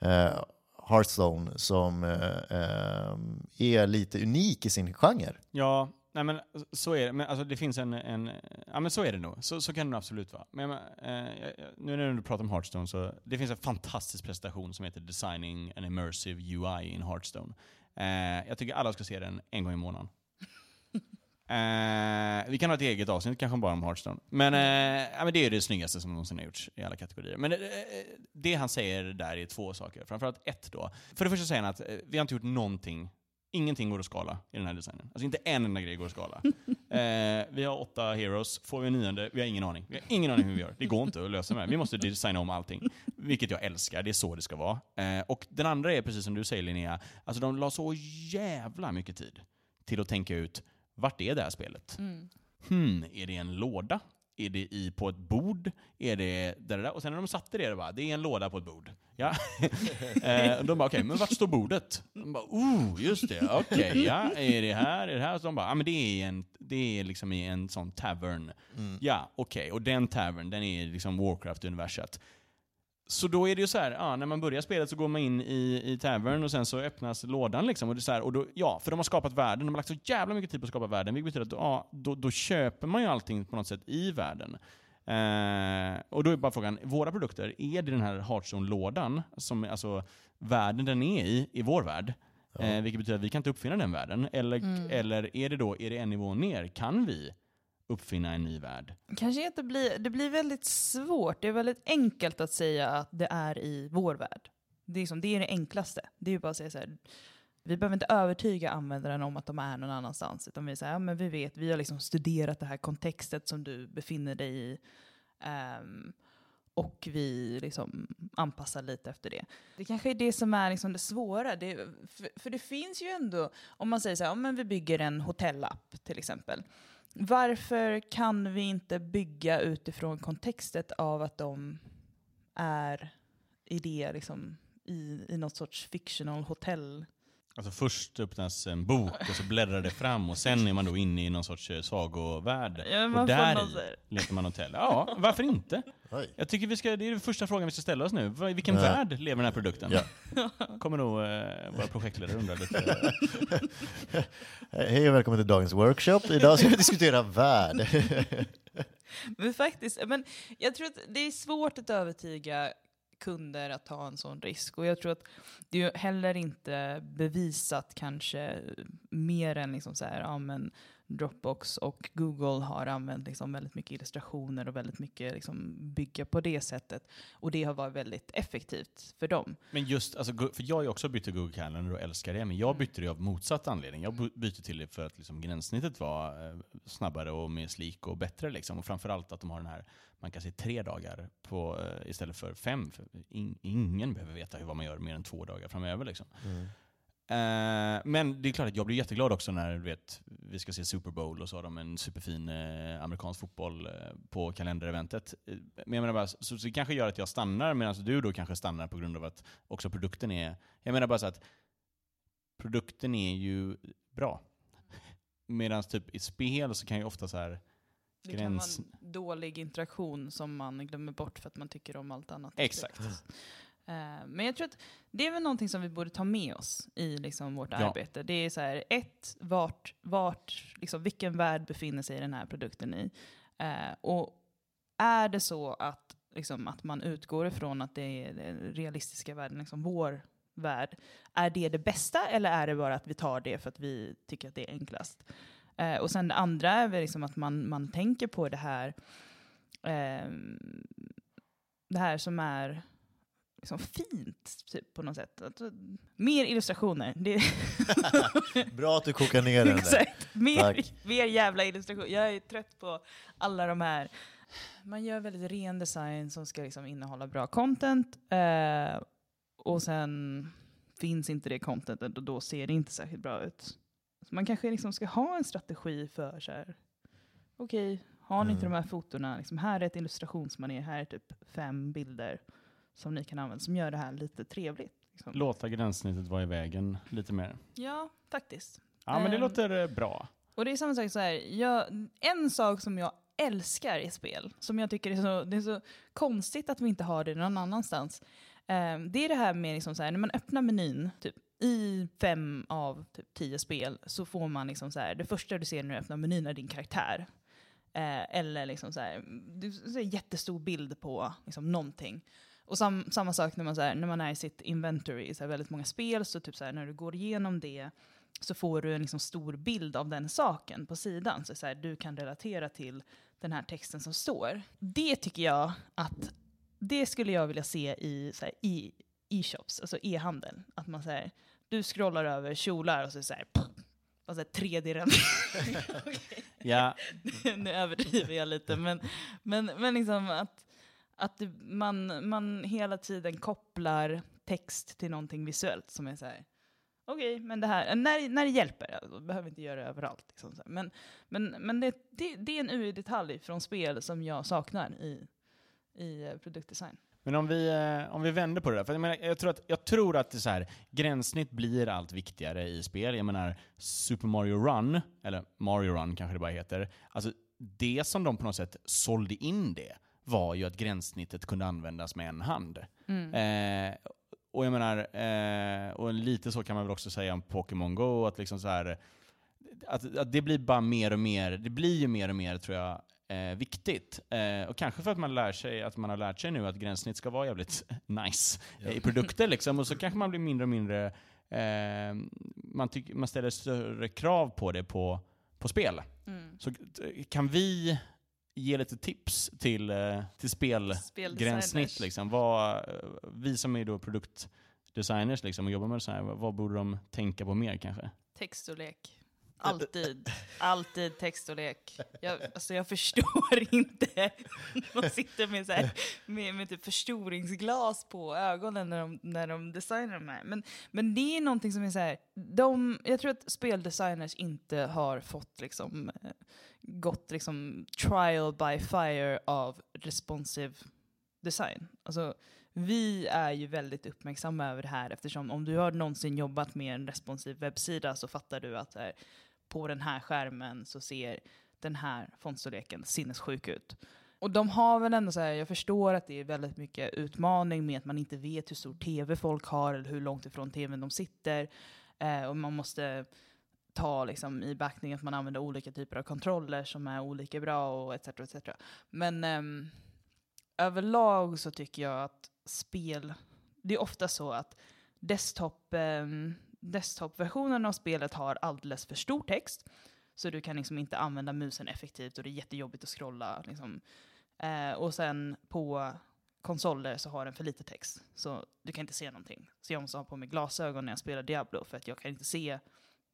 eh, Hearthstone som eh, eh, är lite unik i sin genre. Ja, nej men så är det. Men alltså det finns en, en ja men så är det nog. Så, så kan det nog absolut vara. Men eh, nu när du pratar om Hearthstone så, det finns en fantastisk presentation som heter Designing an Immersive UI in Hearthstone. Eh, jag tycker alla ska se den en gång i månaden. Eh, vi kan ha ett eget avsnitt kanske bara om Hearthstone. Men, eh, ja, men det är det snyggaste som någonsin har gjorts i alla kategorier. Men eh, det han säger där är två saker. Framförallt ett då. För det första säger han att eh, vi har inte gjort någonting Ingenting går att skala i den här designen. Alltså inte en enda grej går att skala. [laughs] eh, vi har åtta heroes, får vi en nionde? Vi har ingen aning. Vi har ingen aning hur vi gör. Det går inte att lösa med det. Vi måste designa om allting. Vilket jag älskar, det är så det ska vara. Eh, och den andra är precis som du säger Linnea, alltså de la så jävla mycket tid till att tänka ut vart är det här spelet? Hmm, är det en låda? Är det i på ett bord? Är det där, där? Och sen när de satte det, det bara, det är en låda på ett bord. Ja. [laughs] eh, och de bara, okej, men vart står bordet? De bara, oh, just det, okej, ja, är det här, är det här? Så de bara, ja men det är, en, det är liksom i en sån tavern. Ja, okej, och den tavern, den är liksom Warcraft-universet. Så då är det ju så här, ja, när man börjar spelet så går man in i, i tavern och sen så öppnas lådan liksom. Och det är så här, och då, ja, för de har skapat världen, de har lagt så jävla mycket tid på att skapa världen, vilket betyder att ja, då, då köper man ju allting på något sätt i världen. Eh, och då är bara frågan, våra produkter, är det den här Hearthstone-lådan, som alltså världen den är i, i vår värld? Eh, vilket betyder att vi kan inte uppfinna den världen. Eller, eller är det då, är det en nivå ner? Kan vi uppfinna en ny värld? Kanske inte blir, det blir väldigt svårt. Det är väldigt enkelt att säga att det är i vår värld. Det är, liksom, det, är det enklaste. Det är ju bara att säga så här, vi behöver inte övertyga användaren om att de är någon annanstans. Utan vi säger, ja men vi vet, vi har liksom studerat det här kontextet som du befinner dig i. Um, och vi liksom anpassar lite efter det. Det kanske är det som är liksom det svåra. Det, för, för det finns ju ändå, om man säger så här, ja, men vi bygger en hotellapp till exempel. Varför kan vi inte bygga utifrån kontextet av att de är i det, liksom, i, i något sorts fictional hotell? Alltså först öppnas en bok och så bläddrar det fram och sen är man då inne i någon sorts eh, sagovärld. Ja, man och där här- leker man hotell. Ja, varför inte? Oj. Jag tycker vi ska, det är den första frågan vi ska ställa oss nu. I vilken Ja. värld lever den här produkten? Ja. Kommer nog eh, våra projektledare undra lite. [laughs] Hej och välkommen till dagens workshop. Idag ska vi diskutera värld. [laughs] Men faktiskt, men jag tror att det är svårt att övertyga kunder att ta en sån risk. Och jag tror att det är ju heller inte bevisat kanske mer än liksom så här, ja, men Dropbox och Google har använt liksom väldigt mycket illustrationer och väldigt mycket liksom bygga på det sättet. Och det har varit väldigt effektivt för dem. Men just, alltså, för jag har ju också bytt till Google Calendar och älskar det, men jag bytte det av motsatt anledning. Jag by- bytte till det för att liksom, gränssnittet var eh, snabbare och mer slik och bättre. Liksom. Och framförallt att de har den här, man kan se tre dagar på, eh, istället för fem. För in, ingen behöver veta hur vad man gör mer än två dagar framöver. Liksom. Eh, men det är klart att jag blir jätteglad också när du vet, vi ska se Super Bowl och så har de en superfin eh, amerikansk fotboll eh, på kalendereventet. Eh, Men jag menar bara, så, så det kanske gör att jag stannar medan du då kanske stannar på grund av att också produkten är... Jag menar bara så att produkten är ju bra. Medan typ i spel så kan ju ofta så här... Det Gräns- kan vara en dålig interaktion som man glömmer bort för att man tycker om allt annat. Exakt. Eh, Men jag tror att det är väl någonting som vi borde ta med oss i liksom vårt Ja. arbete. Det är så här, ett, vart, vart, liksom, vilken värld befinner sig den här produkten i? Eh, och är det så att, liksom, att man utgår ifrån att det är den realistiska världen, liksom vår värld, är det det bästa eller är det bara att vi tar det för att vi tycker att det är enklast? Eh, och sen det andra är väl liksom att man, man tänker på det här, ehm, det här som är liksom fint typ, på något sätt. Att, mer illustrationer. Det, [laughs] Bra att du kokar ner den exakt. Mer, Tack. mer jävla illustrationer. Jag är trött på alla de här. Man gör väldigt ren design som ska liksom innehålla bra content. Eh, och sen finns inte det contentet och då ser det inte särskilt bra ut. Så man kanske liksom ska ha en strategi för så här. Okej, har ni inte Mm. de här fotona? Liksom, här är ett illustrationsmanér, här är typ fem bilder som ni kan använda som gör det här lite trevligt. Liksom. Låta gränssnittet vara i vägen lite mer. Ja, faktiskt. Ja, men det Ehm. låter eh, bra. Och det är samma sak så här, jag, en sak som jag älskar i spel, som jag tycker är så, det är så konstigt att vi inte har det någon annanstans, Eh, det är det här med liksom så här, när man öppnar menyn, typ, i fem av typ, tio spel så får man liksom så här, det första du ser när du öppnar menyn är din karaktär. Eh, eller liksom så här, du ser en jättestor bild på liksom, någonting. Och sam, samma sak när man, så här, när man är i sitt inventory så här, väldigt många spel, så typ så här, när du går igenom det så får du en liksom, stor bild av den saken på sidan. Så, så här, du kan relatera till den här texten som står. Det tycker jag att det skulle jag vilja se i så i e-shops, alltså e-handel. Att man säger, du scrollar över kjolar och så, så här, och så här 3D-rendering. [laughs] Ja, [laughs] nu överdriver jag lite, men, men, men liksom att, att det, man, man hela tiden kopplar text till någonting visuellt som är så här. Okej, men det här, när, när det hjälper, alltså, behöver inte göra det överallt. Liksom så här. Men, men, men det, det, det är en UI-detalj från spel som jag saknar i, i eh, produktdesign. Men om vi, eh, om vi vänder på det där, för jag, menar, jag, tror att, jag tror att det så här, gränssnitt blir allt viktigare i spel. Jag menar, Super Mario Run, eller Mario Run kanske det bara heter, alltså det som de på något sätt sålde in det var ju att gränssnittet kunde användas med en hand. Eh, och jag menar, eh, och lite så kan man väl också säga om Pokémon Go, att liksom så här, att, att det blir bara mer och mer, det blir ju mer och mer tror jag, eh, viktigt. Eh, och kanske för att man lär sig, att man har lärt sig nu att gränssnitt ska vara jävligt [laughs] nice eh, i produkter liksom. Och så kanske man blir mindre och mindre, eh, man, tyck, man ställer större krav på det på, på spel. Så eh, kan vi ge lite tips till, eh, till spelgränssnitt? Liksom? Vad, eh, vi som är då produktdesigners liksom, och jobbar med vad, vad borde de tänka på mer kanske? Textstorlek. Alltid. Alltid textstorlek. Jag, alltså jag förstår [laughs] inte. De sitter med, så här, med, med typ förstoringsglas på ögonen när de, när de designar de här. Men, men det är någonting som är så här, de, jag tror att speldesigners inte har fått liksom, eh, gått liksom trial by fire av responsive design. Alltså, vi är ju väldigt uppmärksamma över det här eftersom om du har någonsin jobbat med en responsiv webbsida så fattar du att här, på den här skärmen så ser den här fontstorleken sinnessjuk ut. Och de har väl ändå så här, jag förstår att det är väldigt mycket utmaning med att man inte vet hur stor tv folk har eller hur långt ifrån tvn de sitter. Eh, och man måste ta liksom, i beaktning att man använder olika typer av kontroller som är olika bra och etc. etc. Men eh, överlag så tycker jag att spel, det är ofta så att desktop, eh, desktop-versionen av spelet har alldeles för stor text. Så du kan liksom inte använda musen effektivt och det är jättejobbigt att scrolla. Liksom. Eh, och sen på konsoler så har den för lite text. Så du kan inte se någonting. Så jag måste ha på mig glasögon när jag spelar Diablo för att jag kan inte se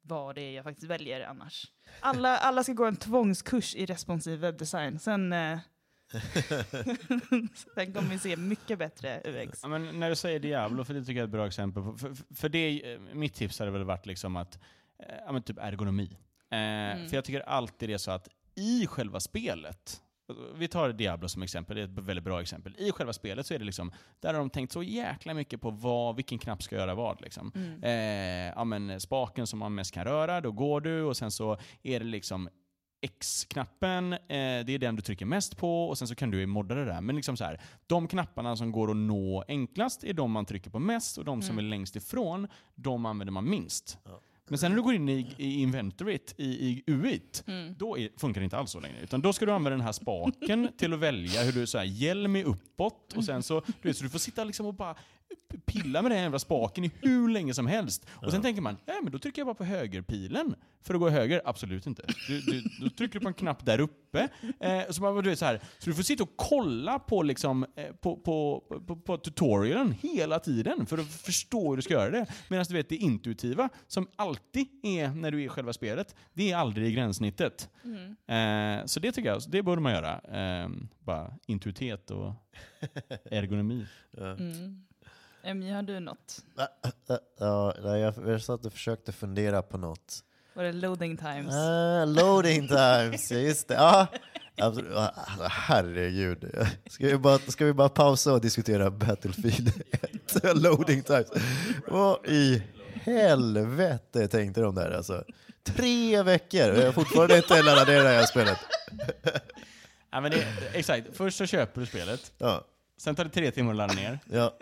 vad det är jag faktiskt väljer annars. Alla, alla ska gå en tvångskurs i responsiv webbdesign. Sen, eh, [laughs] sen kommer vi se mycket bättre UX. Ja, men när du säger Diablo, för det tycker jag är ett bra exempel. På, för, för det, eh, mitt tips hade väl varit liksom att, eh, ja, men typ ergonomi. Eh, För jag tycker alltid det är så att i själva spelet, vi tar Diablo som exempel, det är ett väldigt bra exempel. I själva spelet så är det liksom, där har de tänkt så jäkla mycket på vad, vilken knapp ska göra vad. Liksom. Eh, ja, men spaken som man mest kan röra, då går du och sen så är det liksom X-knappen, eh, det är den du trycker mest på och sen så kan du modda det där. Men liksom så här, de knapparna som går att nå enklast är de man trycker på mest och de som är längst ifrån, de använder man minst. Men sen när du går in i, i inventoryt, i, i UIt, då är, funkar det inte alls så längre. Utan då ska du använda den här spaken [laughs] till att välja hur du så här, hjälm är uppåt och sen så, du vet, så du får sitta liksom och bara pilla med den jävla spaken i hur länge som helst. Och sen tänker man, nej men då trycker jag bara på högerpilen för att gå höger. Absolut inte. Du, du, då trycker du på en knapp där uppe. Eh, så, man, du vet, så, här, så du får sitta och kolla på, liksom, eh, på, på, på, på tutorialen hela tiden för att förstå hur du ska göra det. Medan du vet det intuitiva, som alltid är när du är i själva spelet, det är aldrig i gränssnittet. Eh, så det tycker jag, det borde man göra. Eh, bara intuitet och ergonomi. Emmy, har du något? Ja, jag, jag satt och försökte fundera på något. Var det loading times? Ah, loading times, ja just det. Absolut. Ah, herregud. Ska vi, bara, ska vi bara pausa och diskutera Battlefield 1? [laughs] loading times. Vad i helvete tänkte de där alltså? Tre veckor och jag har fortfarande inte laddat ner det här spelet. Ja, men det, exakt, först så köper du spelet, Ja, sen tar det tre timmar att ladda ner. ja.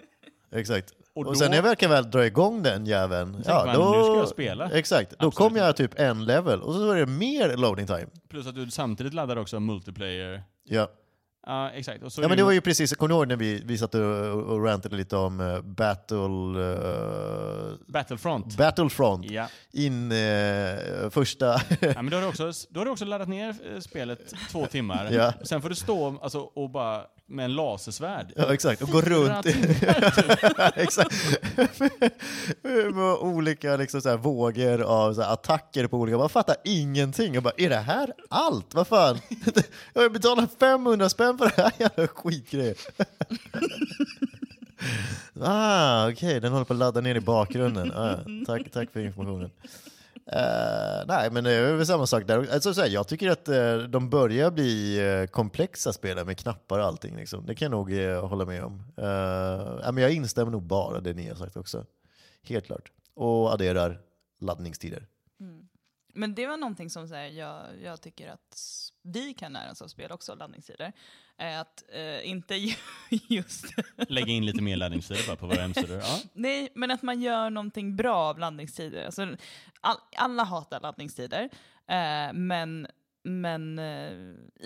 Exakt. Och Och, då- sen när jag verkar väl dra igång den jäveln, ja, man, då, nu ska jag spela. Exakt, då Absolut. kommer jag typ en level och så är det mer loading time. Plus att du samtidigt laddar också multiplayer. Ja, Ja, exakt. Ja men det var ju precis, kommer ni ihåg när vi, vi satt och, och rantade lite om eh, Battle, eh, Battlefront. Battlefront ja. in eh, första... ja, men då har, du [laughs] också, då har du också laddat ner spelet två timmar. Ja. Sen får du stå alltså, och bara med en lasersvärd. Ja, exakt, och gå Fyra runt. typ. [laughs] exakt. med olika liksom, så här, vågor av så här, attacker på olika... Man fattar ingenting. Jag bara, är det här allt? Vad fan? [laughs] Jag har betalat 500 spänn för det här [laughs] jävla skitgrejen. ah, okej, den håller på att ladda ner i bakgrunden. Ah, tack, tack för informationen. Uh, nej, men det är väl samma sak där. Alltså, så här, jag tycker att uh, de börjar bli uh, komplexa spelare med knappar och allting. Liksom. Det kan jag nog hålla med om. Uh, ja, men jag instämmer nog bara det ni har sagt också. Helt klart. Och adderar laddningstider. Mm. Men det var någonting som så här, jag, jag tycker att vi kan lära oss av spel också, laddningstider. Är att eh, inte ju- [laughs] just... Lägga in lite mer laddningstider bara på våra hemsidor. Ja. [laughs] Nej, men att man gör någonting bra av laddningstider. Alltså, all, alla hatar laddningstider, eh, men, men eh,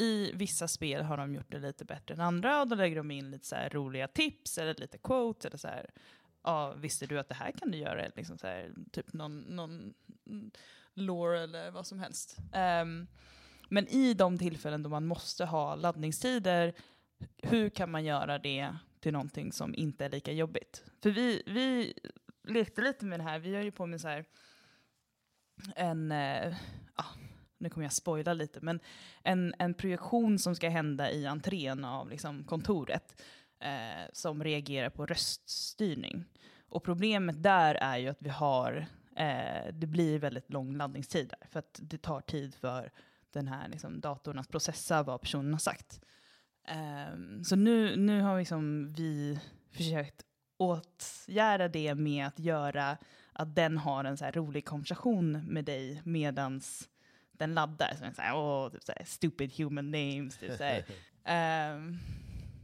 i vissa spel har de gjort det lite bättre än andra och då lägger de in lite så roliga tips eller lite quotes eller så här. Ja, visste du att det här kan du göra? Liksom så här, typ någon, någon lore eller vad som helst. Ehm, men i de tillfällen då man måste ha laddningstider, hur kan man göra det till någonting som inte är lika jobbigt? För vi, vi lekte lite med det här, vi gör ju på med så här en, eh, ja, nu kommer jag spoila lite, men en, en projektion som ska hända i entrén av liksom, kontoret eh, som reagerar på röststyrning. Och problemet där är ju att vi har, eh, det blir väldigt lång laddningstid där, för att det tar tid för den här liksom, datorn att processa vad personen har sagt. Ehm, så nu, nu har liksom vi försökt åtgärda det med att göra att den har en så rolig konversation med dig medans den laddar. Så, den så, här, åh, typ så här, stupid human names. Typ så. [laughs] Ehm,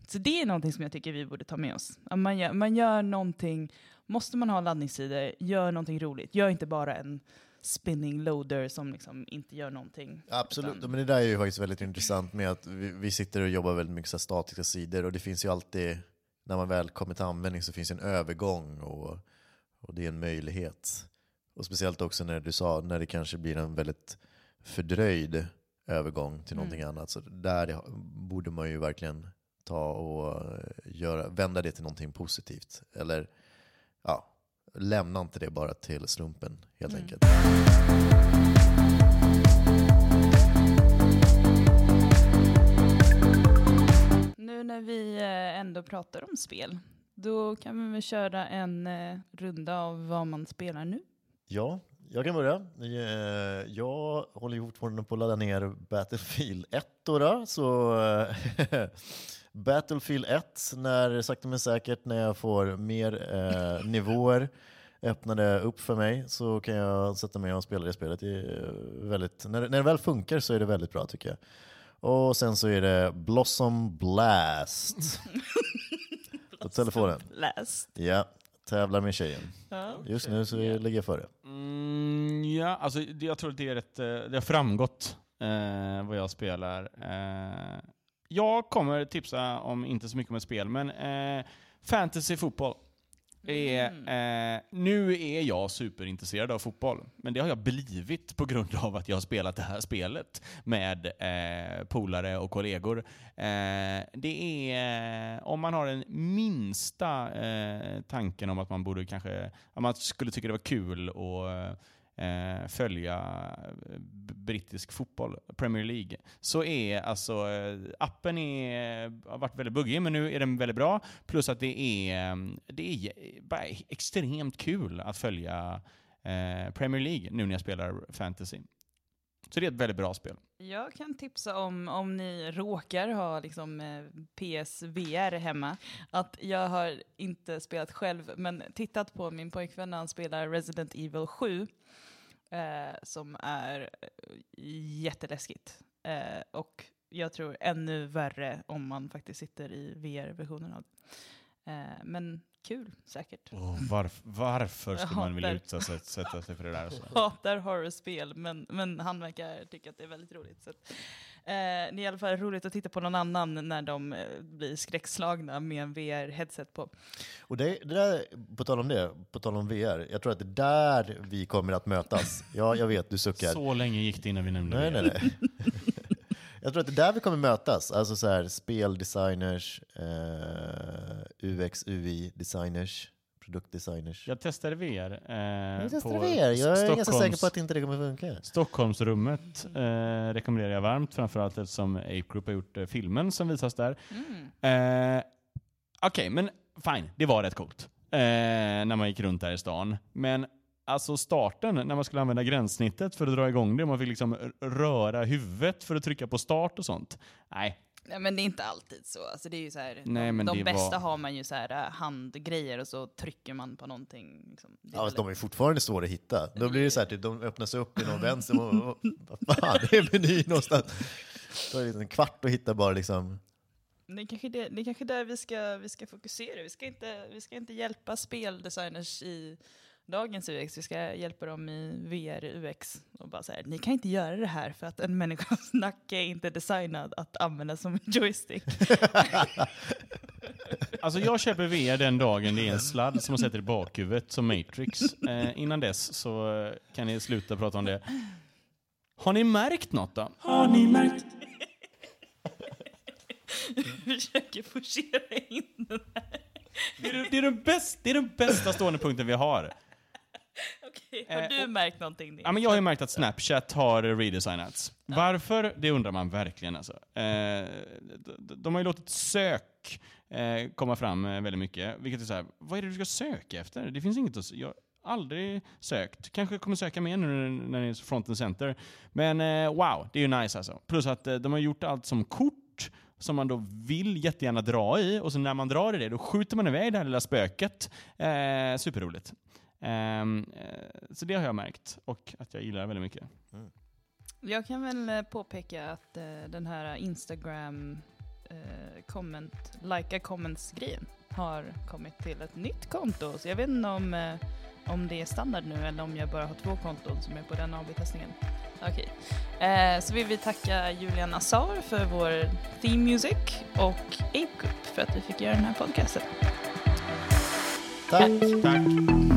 så det är någonting som jag tycker vi borde ta med oss. Man gör, man gör någonting, måste man ha laddningstider, gör någonting roligt. Gör inte bara en spinning loader som liksom inte gör någonting. Absolut, Utan- men det där är ju faktiskt väldigt intressant med att vi, vi sitter och jobbar väldigt mycket så statiska sidor och det finns ju alltid, när man väl kommer till användning så finns en övergång och, och det är en möjlighet. Och speciellt också när du sa, när det kanske blir en väldigt fördröjd övergång till någonting Mm. annat. Så där borde man ju verkligen ta och eh, göra, vända det till någonting positivt. Eller ja, lämna inte det bara till slumpen helt Mm. enkelt. Nu när vi eh, ändå pratar om spel, då kan vi väl köra en eh, runda av vad man spelar nu. Ja, jag kan börja. Eh, Jag håller ju fortfarande på att ladda ner Battlefield 1 då, då så [laughs] Battlefield 1, när sakta men säkert när jag får mer eh, nivåer öppnade upp för mig så kan jag sätta mig och spela det spelet. Det är väldigt, när, det- när det väl funkar så är det väldigt bra tycker jag. Och sen så är det Blossom Blast [laughs] på telefonen. Läst. Ja, tävlar med tjejen. Ja. Just nu så ligger jag före. Mm, ja, alltså det- jag tror att det är rätt, eh, det har framgått eh, vad jag spelar. Eh, jag kommer tipsa om, inte så mycket om ett spel, men eh, fantasy fotboll. Är, Mm. eh, nu är jag superintresserad av fotboll, men det har jag blivit på grund av att jag har spelat det här spelet med eh, polare och kollegor. Eh, det är, eh, om man har den minsta eh, tanken om att man borde kanske, om man skulle tycka det var kul att eh, följa eh, brittisk fotboll, Premier League, så är alltså eh, appen är, har varit väldigt buggig, men nu är den väldigt bra. Plus att det är, mm, det är bara extremt kul att följa eh, Premier League nu när jag spelar fantasy. Så det är ett väldigt bra spel. Jag kan tipsa om, om ni råkar ha liksom, eh, PSVR hemma, att jag har inte spelat själv, men tittat på min pojkvän när han spelar Resident Evil 7, eh, som är eh, jätteläskigt. Eh, och jag tror ännu värre om man faktiskt sitter i VR-versionen av det. Eh, men kul säkert. Oh, varf varför skulle Jag man vilja utsätta sig, sätta sig för det där? Så? [laughs] hatar horrorspel, men, men han verkar tycka att det är väldigt roligt. Så att, eh, det är i alla fall roligt att titta på någon annan när de eh, blir skräckslagna med en VR-headset på. Och det, det där, på tal om det, på tal om VR, jag tror att det är där vi kommer att mötas. Ja, jag vet, du suckar. Så länge gick det innan vi nämnde Nej, det. nej, nej. [laughs] Jag tror att det är där vi kommer mötas. Alltså så här, speldesigners, eh, UX, UI-designers, produktdesigners. Jag testade VR. Eh, jag testar på VR. Jag är ganska Stockholms- säker på att inte det kommer funka. Stockholmsrummet eh, rekommenderar jag varmt, framförallt eftersom Ape Group har gjort eh, filmen som visas där. Mm. Eh, Okej, men fine, det var rätt coolt. Eh, när man gick runt där i stan. Men alltså starten, när man skulle använda gränssnittet för att dra igång det, och man fick liksom röra huvudet för att trycka på start och sånt. Nej, Nej, men det är inte alltid så. Alltså, det är ju så här, Nej, de de det bästa var- har man ju så här, äh, handgrejer och så trycker man på någonting. Liksom. Det Ja, fast de är fortfarande svåra att hitta. Då blir det så här, typ, de öppnas upp i någon vänster. Och, [laughs] och, vad fan, det är meny någonstans. Det är en kvart att hitta bara liksom. Det är kanske, det, det är kanske där vi ska, vi ska fokusera. Vi ska, inte, vi ska inte hjälpa speldesigners i dagens UX. Vi ska hjälpa dem i VR UX. Och bara så här, ni kan inte göra det här för att en människas [laughs] nacke är inte designad att använda som joystick. [laughs] Alltså jag köper VR den dagen det är en sladd som man sätter i bakhuvudet som Matrix. Eh, innan dess så eh, kan ni sluta prata om det. Har ni märkt något då? Har ni märkt? [laughs] Försöker forcera in den här. Det är, det, det, är den bäst, det är den bästa stående punkten vi har. [laughs] Okej, har Eh, du märkt någonting? Ja, men jag har ju märkt att Snapchat har redesignats. Varför? Det undrar man verkligen. Alltså. Eh, de, har ju låtit sök eh, komma fram väldigt mycket. Vilket är så här, vad är det du ska söka efter? Det finns inget att Jag har aldrig sökt. Kanske kommer söka mer nu när det är front and center. Men wow, det är ju nice alltså. Plus att de har gjort allt som kort som man då vill jättegärna dra i och så när man drar i det då skjuter man iväg det här lilla spöket. Eh, superroligt. Ehm, eh, så det har jag märkt och att jag gillar det väldigt mycket. Jag kan väl eh, påpeka att eh, den här Instagram eh, comment, likea comments-grejen har kommit till ett nytt konto. Så jag vet inte om, eh, om det är standard nu eller om jag bara har två konton som är på den AB-testningen. Okej. Eh, så vill vi tacka Julian Assar för vår theme music och Ape Group för att vi fick göra den här podcasten. Tack! Tack!